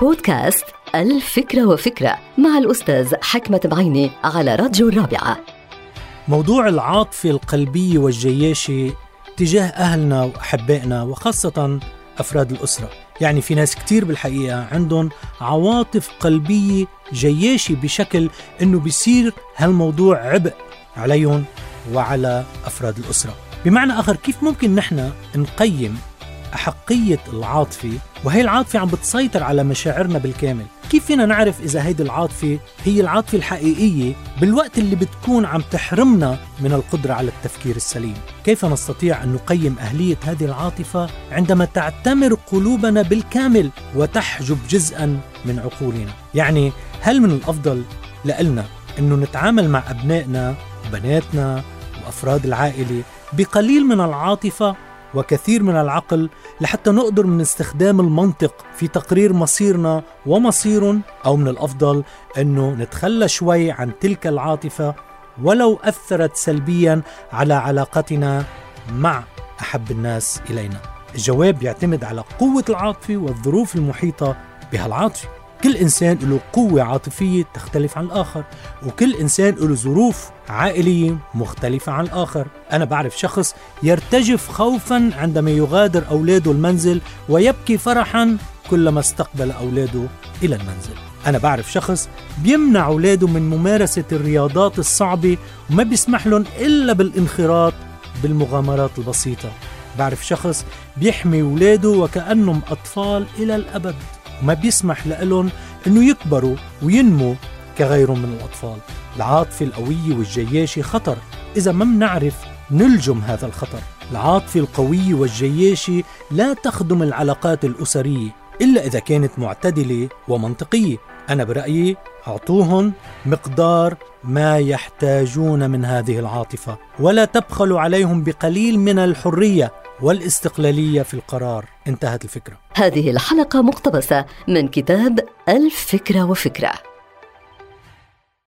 بودكاست الفكرة وفكرة مع الأستاذ حكمة بعيني على راديو الرابعة. موضوع العاطفة القلبية والجياشة تجاه أهلنا وأحبائنا وخاصة أفراد الأسرة. يعني في ناس كتير بالحقيقة عندهم عواطف قلبية جياشة بشكل أنه بيصير هالموضوع عبء عليهم وعلى أفراد الأسرة. بمعنى آخر كيف ممكن نحن نقيم أحقية العاطفة وهي العاطفة عم بتسيطر على مشاعرنا بالكامل. كيف فينا نعرف إذا هيدي العاطفة هي العاطفة الحقيقية بالوقت اللي بتكون عم تحرمنا من القدرة على التفكير السليم؟ كيف نستطيع أن نقيم أهلية هذه العاطفة عندما تعتمر قلوبنا بالكامل وتحجب جزءا من عقولنا؟ يعني هل من الأفضل لنا أنه نتعامل مع أبنائنا وبناتنا وأفراد العائلة بقليل من العاطفة وكثير من العقل لحتى نقدر من استخدام المنطق في تقرير مصيرنا ومصير أو من الأفضل أنه نتخلى شوي عن تلك العاطفة ولو أثرت سلبيا على علاقتنا مع أحب الناس إلينا. الجواب يعتمد على قوة العاطفة والظروف المحيطة بهالعاطفة. كل إنسان له قوة عاطفية تختلف عن الآخر وكل إنسان له ظروف عائلية مختلفة عن الآخر. أنا بعرف شخص يرتجف خوفا عندما يغادر أولاده المنزل ويبكي فرحا كلما استقبل أولاده إلى المنزل. أنا بعرف شخص بيمنع أولاده من ممارسة الرياضات الصعبة وما بيسمح لهم إلا بالانخراط بالمغامرات البسيطة. بعرف شخص بيحمي أولاده وكأنهم أطفال إلى الأبد. وما بيسمح لهم أنه يكبروا وينموا كغيرهم من الأطفال. العاطفة القوية والجياشة خطر. إذا ما منعرف نلجم هذا الخطر. العاطفة القوية والجياشة لا تخدم العلاقات الأسرية إلا إذا كانت معتدلة ومنطقية. أنا برأيي أعطوهم مقدار ما يحتاجون من هذه العاطفة. ولا تبخلوا عليهم بقليل من الحرية. والاستقلالية في القرار. انتهت الفكرة. هذه الحلقة مقتبسة من كتاب الفكرة وفكرة.